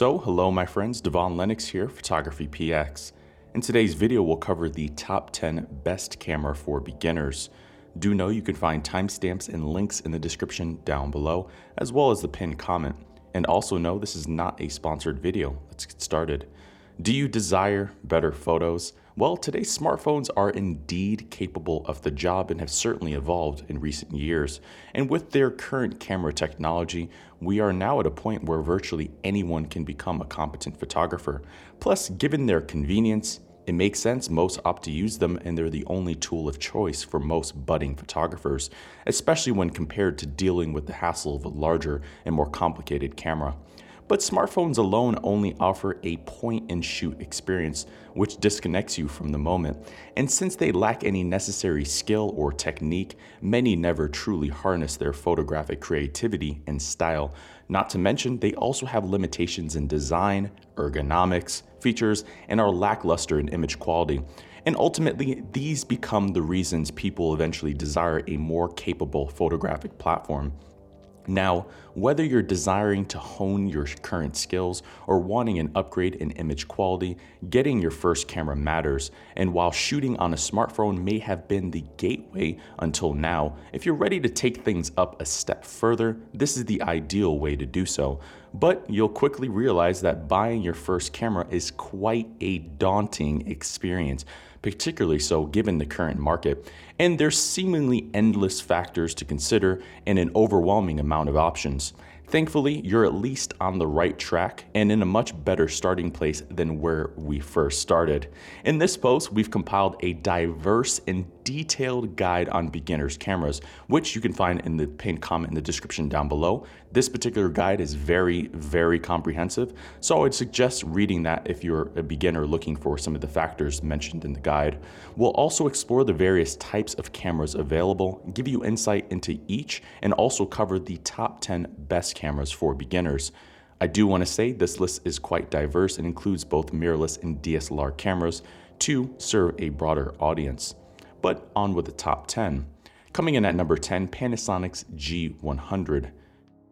So, hello my friends, Devon Lennox here, Photography PX. In today's video, we'll cover the top 10 best camera for beginners. Do know you can find timestamps and links in the description down below, as well as the pinned comment. And also know this is not a sponsored video. Let's get started. Do you desire better photos? Well, today's smartphones are indeed capable of the job and have certainly evolved in recent years. And with their current camera technology, we are now at a point where virtually anyone can become a competent photographer. Plus, given their convenience, it makes sense most opt to use them, and they're the only tool of choice for most budding photographers, especially when compared to dealing with the hassle of a larger and more complicated camera. But smartphones alone only offer a point and shoot experience, which disconnects you from the moment. And since they lack any necessary skill or technique, many never truly harness their photographic creativity and style. Not to mention, they also have limitations in design, ergonomics, features, and are lackluster in image quality. And ultimately, these become the reasons people eventually desire a more capable photographic platform. Now, whether you're desiring to hone your current skills or wanting an upgrade in image quality, getting your first camera matters. And while shooting on a smartphone may have been the gateway until now, if you're ready to take things up a step further, this is the ideal way to do so. But you'll quickly realize that buying your first camera is quite a daunting experience particularly so given the current market. And there's seemingly endless factors to consider and an overwhelming amount of options. Thankfully, you're at least on the right track and in a much better starting place than where we first started. In this post, we've compiled a diverse and detailed guide on beginners cameras, which you can find in the pinned comment in the description down below. This particular guide is very, very comprehensive, so I would suggest reading that if you're a beginner looking for some of the factors mentioned in the guide. We'll also explore the various types of cameras available, give you insight into each, and also cover the top 10 best cameras for beginners. I do want to say this list is quite diverse and includes both mirrorless and DSLR cameras to serve a broader audience. But on with the top 10. Coming in at number 10, Panasonic's G100.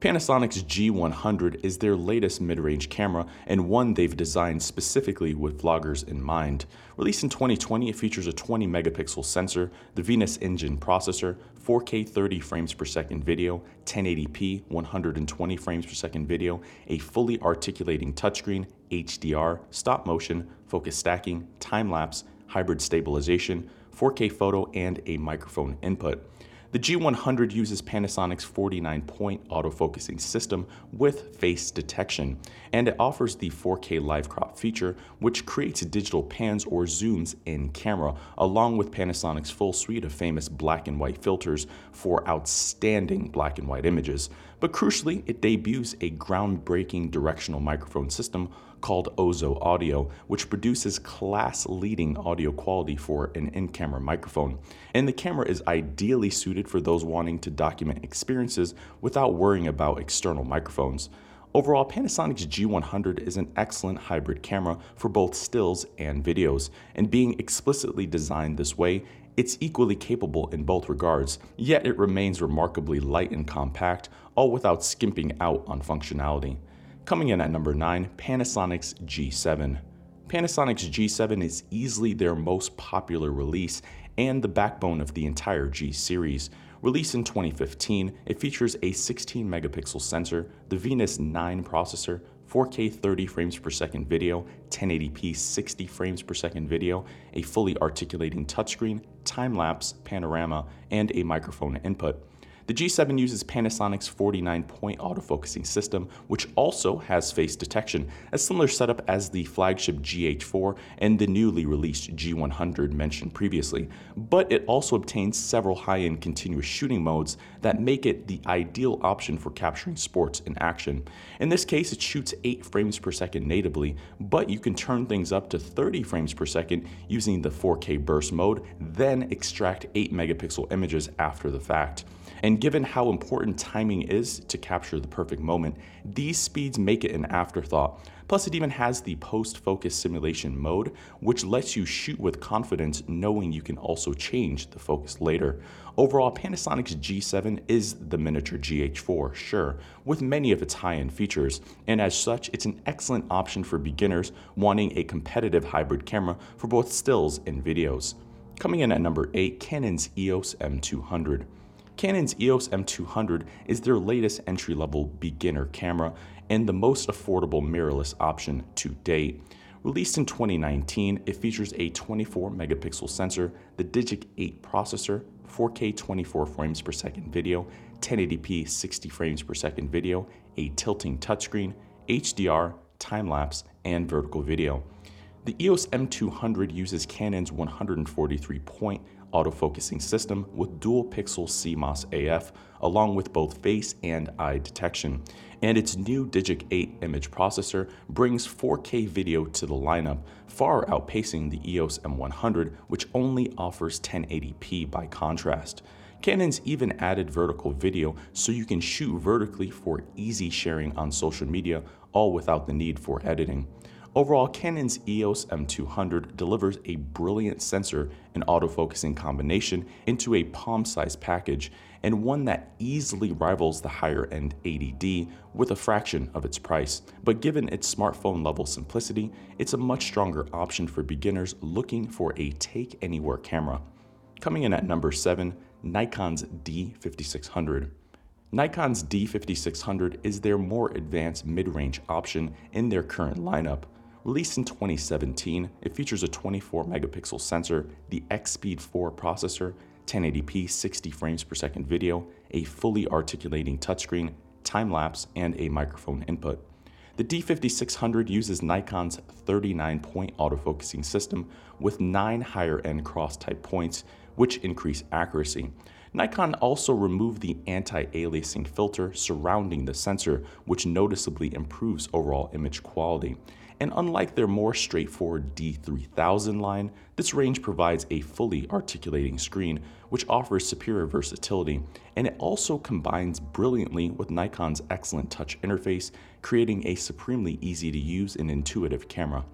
Panasonic's G100 is their latest mid range camera and one they've designed specifically with vloggers in mind. Released in 2020, it features a 20 megapixel sensor, the Venus Engine processor, 4K 30 frames per second video, 1080p 120 frames per second video, a fully articulating touchscreen, HDR, stop motion, focus stacking, time lapse, hybrid stabilization, 4K photo, and a microphone input. The G100 uses Panasonic's 49 point autofocusing system with face detection, and it offers the 4K live crop feature, which creates digital pans or zooms in camera, along with Panasonic's full suite of famous black and white filters for outstanding black and white images. But crucially, it debuts a groundbreaking directional microphone system called Ozo Audio, which produces class leading audio quality for an in camera microphone. And the camera is ideally suited for those wanting to document experiences without worrying about external microphones. Overall, Panasonic's G100 is an excellent hybrid camera for both stills and videos, and being explicitly designed this way, it's equally capable in both regards, yet it remains remarkably light and compact, all without skimping out on functionality. Coming in at number 9, Panasonic's G7. Panasonic's G7 is easily their most popular release and the backbone of the entire G series. Released in 2015, it features a 16 megapixel sensor, the Venus 9 processor, 4K 30 frames per second video, 1080p 60 frames per second video, a fully articulating touchscreen, time lapse, panorama, and a microphone input. The G7 uses Panasonic's 49 point autofocusing system, which also has face detection, a similar setup as the flagship GH4 and the newly released G100 mentioned previously, but it also obtains several high end continuous shooting modes that make it the ideal option for capturing sports in action. In this case, it shoots 8 frames per second natively, but you can turn things up to 30 frames per second using the 4K burst mode, then extract 8 megapixel images after the fact. And Given how important timing is to capture the perfect moment, these speeds make it an afterthought. Plus, it even has the post focus simulation mode, which lets you shoot with confidence knowing you can also change the focus later. Overall, Panasonic's G7 is the miniature GH4, sure, with many of its high end features, and as such, it's an excellent option for beginners wanting a competitive hybrid camera for both stills and videos. Coming in at number 8, Canon's EOS M200. Canon's EOS M200 is their latest entry level beginner camera and the most affordable mirrorless option to date. Released in 2019, it features a 24 megapixel sensor, the Digic 8 processor, 4K 24 frames per second video, 1080p 60 frames per second video, a tilting touchscreen, HDR, time lapse, and vertical video. The EOS M200 uses Canon's 143 point autofocusing system with dual pixel CMOS AF, along with both face and eye detection. And its new Digic 8 image processor brings 4K video to the lineup, far outpacing the EOS M100, which only offers 1080p by contrast. Canon's even added vertical video so you can shoot vertically for easy sharing on social media, all without the need for editing. Overall, Canon's EOS M200 delivers a brilliant sensor and autofocusing combination into a palm sized package, and one that easily rivals the higher end 80D with a fraction of its price. But given its smartphone level simplicity, it's a much stronger option for beginners looking for a take anywhere camera. Coming in at number 7, Nikon's D5600. Nikon's D5600 is their more advanced mid range option in their current lineup. Released in 2017, it features a 24 megapixel sensor, the EXPEED 4 processor, 1080p 60 frames per second video, a fully articulating touchscreen, time lapse, and a microphone input. The D5600 uses Nikon's 39 point autofocusing system with 9 higher end cross type points, which increase accuracy. Nikon also removed the anti aliasing filter surrounding the sensor, which noticeably improves overall image quality. And unlike their more straightforward D3000 line, this range provides a fully articulating screen, which offers superior versatility, and it also combines brilliantly with Nikon's excellent touch interface, creating a supremely easy to use and intuitive camera.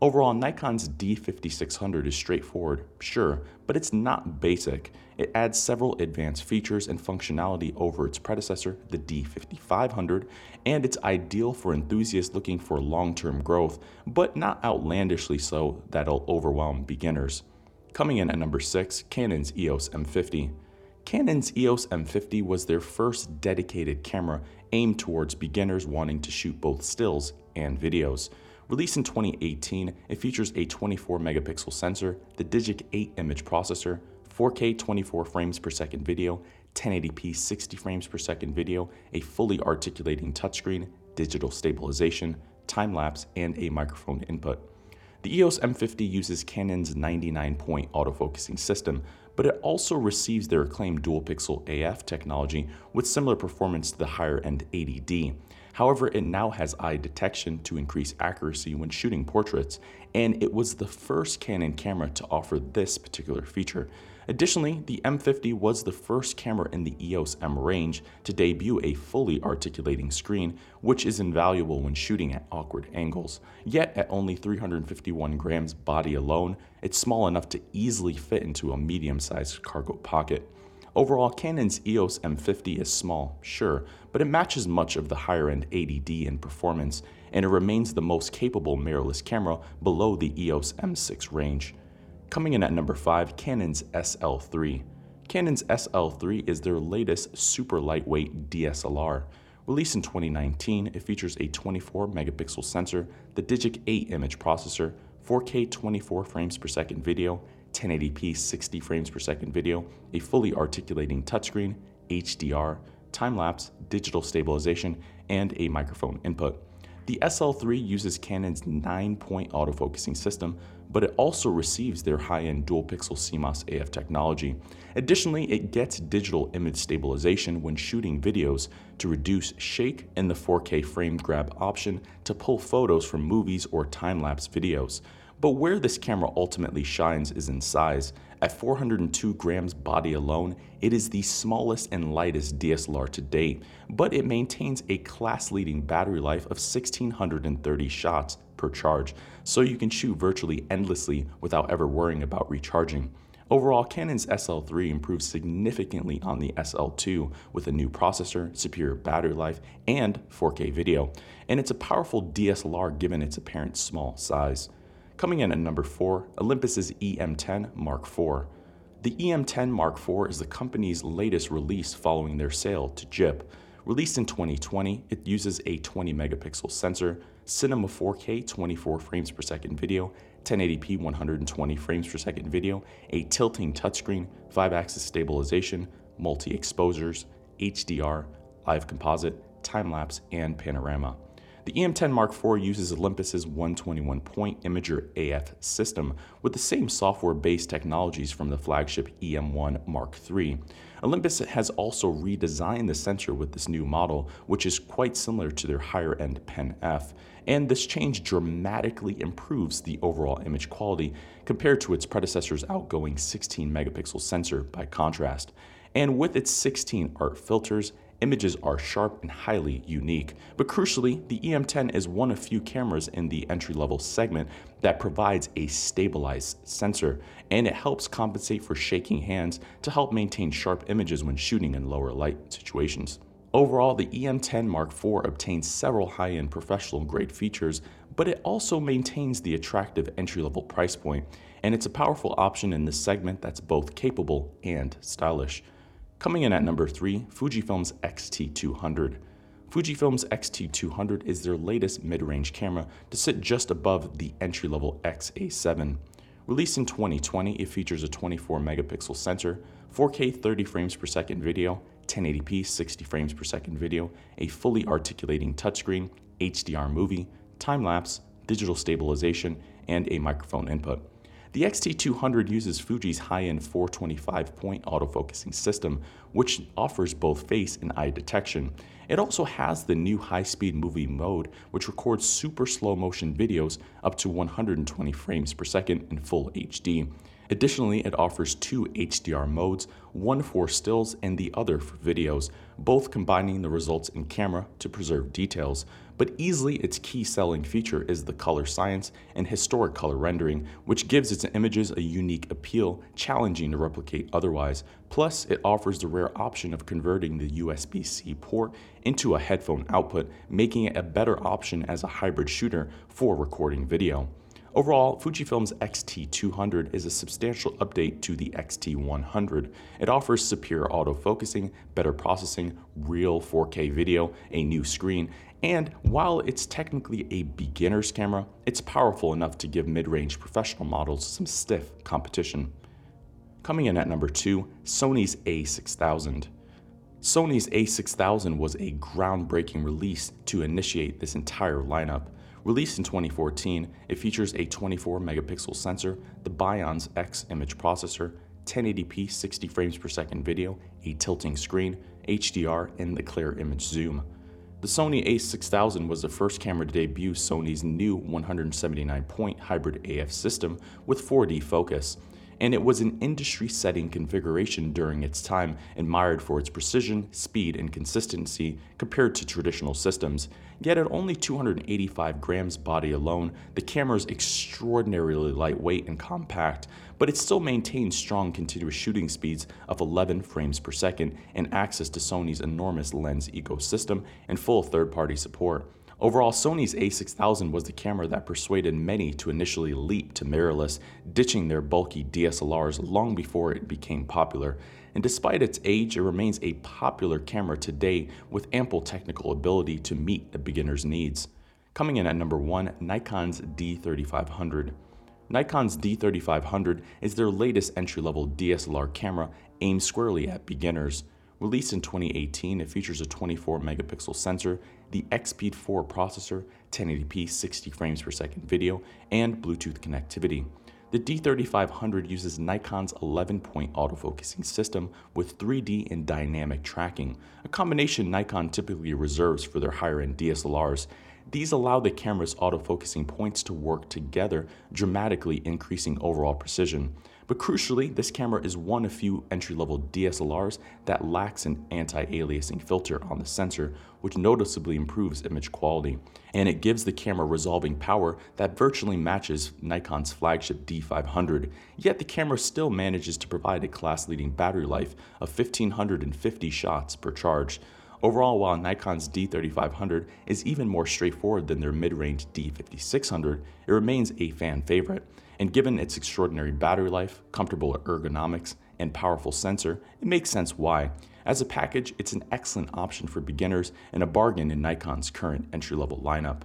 Overall, Nikon's D5600 is straightforward, sure, but it's not basic. It adds several advanced features and functionality over its predecessor, the D5500, and it's ideal for enthusiasts looking for long term growth, but not outlandishly so that'll overwhelm beginners. Coming in at number 6, Canon's EOS M50. Canon's EOS M50 was their first dedicated camera aimed towards beginners wanting to shoot both stills and videos. Released in 2018, it features a 24 megapixel sensor, the Digic 8 image processor, 4K 24 frames per second video, 1080p 60 frames per second video, a fully articulating touchscreen, digital stabilization, time lapse, and a microphone input. The EOS M50 uses Canon's 99 point autofocusing system, but it also receives their acclaimed dual pixel AF technology with similar performance to the higher end 80D. However, it now has eye detection to increase accuracy when shooting portraits, and it was the first Canon camera to offer this particular feature. Additionally, the M50 was the first camera in the EOS M range to debut a fully articulating screen, which is invaluable when shooting at awkward angles. Yet, at only 351 grams body alone, it's small enough to easily fit into a medium sized cargo pocket. Overall, Canon's EOS M50 is small, sure, but it matches much of the higher end 80D in performance, and it remains the most capable mirrorless camera below the EOS M6 range. Coming in at number 5, Canon's SL3. Canon's SL3 is their latest super lightweight DSLR. Released in 2019, it features a 24 megapixel sensor, the Digic 8 image processor, 4K 24 frames per second video, 1080p 60 frames per second video, a fully articulating touchscreen, HDR, time lapse, digital stabilization, and a microphone input. The SL3 uses Canon's 9 point autofocusing system, but it also receives their high end dual pixel CMOS AF technology. Additionally, it gets digital image stabilization when shooting videos to reduce shake and the 4K frame grab option to pull photos from movies or time lapse videos. But where this camera ultimately shines is in size. At 402 grams body alone, it is the smallest and lightest DSLR to date, but it maintains a class leading battery life of 1630 shots per charge, so you can shoot virtually endlessly without ever worrying about recharging. Overall, Canon's SL3 improves significantly on the SL2 with a new processor, superior battery life, and 4K video, and it's a powerful DSLR given its apparent small size. Coming in at number 4, Olympus's EM10 Mark IV. The EM10 Mark IV is the company's latest release following their sale to JIP. Released in 2020, it uses a 20 megapixel sensor, Cinema 4K 24 frames per second video, 1080p 120 frames per second video, a tilting touchscreen, 5 axis stabilization, multi exposures, HDR, live composite, time lapse, and panorama. The EM10 Mark IV uses Olympus's 121 point Imager AF system with the same software based technologies from the flagship EM1 Mark III. Olympus has also redesigned the sensor with this new model, which is quite similar to their higher end Pen F, and this change dramatically improves the overall image quality compared to its predecessor's outgoing 16 megapixel sensor by contrast. And with its 16 art filters, Images are sharp and highly unique, but crucially, the EM10 is one of few cameras in the entry level segment that provides a stabilized sensor, and it helps compensate for shaking hands to help maintain sharp images when shooting in lower light situations. Overall, the EM10 Mark IV obtains several high end professional grade features, but it also maintains the attractive entry level price point, and it's a powerful option in this segment that's both capable and stylish. Coming in at number 3, Fujifilm's X-T200. Fujifilm's X-T200 is their latest mid-range camera to sit just above the entry-level X-A7. Released in 2020, it features a 24 megapixel sensor, 4K 30 frames per second video, 1080p 60 frames per second video, a fully articulating touchscreen, HDR movie, time lapse, digital stabilization, and a microphone input. The X-T200 uses Fuji's high-end 425 point autofocusing system, which offers both face and eye detection. It also has the new high-speed movie mode, which records super slow motion videos up to 120 frames per second in full HD. Additionally, it offers two HDR modes, one for stills and the other for videos, both combining the results in camera to preserve details. But easily, its key selling feature is the color science and historic color rendering, which gives its images a unique appeal, challenging to replicate otherwise. Plus, it offers the rare option of converting the USB C port into a headphone output, making it a better option as a hybrid shooter for recording video. Overall, Fujifilm's X-T200 is a substantial update to the X-T100. It offers superior autofocusing, better processing, real 4K video, a new screen, and while it's technically a beginner's camera, it's powerful enough to give mid-range professional models some stiff competition. Coming in at number 2, Sony's A6000. Sony's A6000 was a groundbreaking release to initiate this entire lineup. Released in 2014, it features a 24 megapixel sensor, the Bionz X image processor, 1080p 60 frames per second video, a tilting screen, HDR, and the clear image zoom. The Sony a6000 was the first camera to debut Sony's new 179 point hybrid AF system with 4D focus and it was an industry setting configuration during its time, admired for its precision, speed, and consistency compared to traditional systems. Yet at only 285 grams body alone, the camera is extraordinarily lightweight and compact, but it still maintains strong continuous shooting speeds of 11 frames per second and access to Sony's enormous lens ecosystem and full third party support. Overall, Sony's a6000 was the camera that persuaded many to initially leap to mirrorless, ditching their bulky DSLRs long before it became popular. And despite its age, it remains a popular camera today with ample technical ability to meet a beginner's needs. Coming in at number 1, Nikon's D3500. Nikon's D3500 is their latest entry level DSLR camera aimed squarely at beginners. Released in 2018, it features a 24 megapixel sensor, the EXPEED 4 processor, 1080p 60 frames per second video, and Bluetooth connectivity. The D3500 uses Nikon's 11 point autofocusing system with 3D and dynamic tracking, a combination Nikon typically reserves for their higher end DSLRs. These allow the camera's autofocusing points to work together, dramatically increasing overall precision. But crucially, this camera is one of few entry-level DSLRs that lacks an anti-aliasing filter on the sensor, which noticeably improves image quality. And it gives the camera resolving power that virtually matches Nikon's flagship D500, yet the camera still manages to provide a class-leading battery life of 1550 shots per charge. Overall, while Nikon's D3500 is even more straightforward than their mid-range D5600, it remains a fan favorite. And given its extraordinary battery life, comfortable ergonomics, and powerful sensor, it makes sense why. As a package, it's an excellent option for beginners and a bargain in Nikon's current entry level lineup.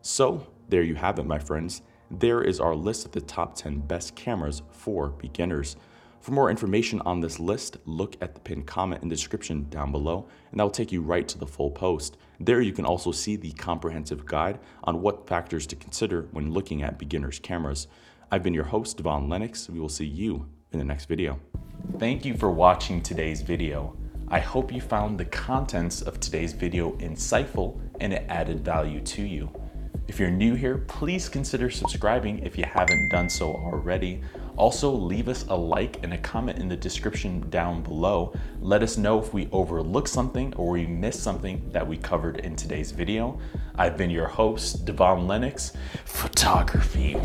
So, there you have it, my friends. There is our list of the top 10 best cameras for beginners. For more information on this list, look at the pinned comment in the description down below, and that will take you right to the full post. There you can also see the comprehensive guide on what factors to consider when looking at beginners' cameras. I've been your host, Devon Lennox. We will see you in the next video. Thank you for watching today's video. I hope you found the contents of today's video insightful and it added value to you. If you're new here, please consider subscribing if you haven't done so already. Also, leave us a like and a comment in the description down below. Let us know if we overlooked something or we missed something that we covered in today's video. I've been your host, Devon Lennox, photography.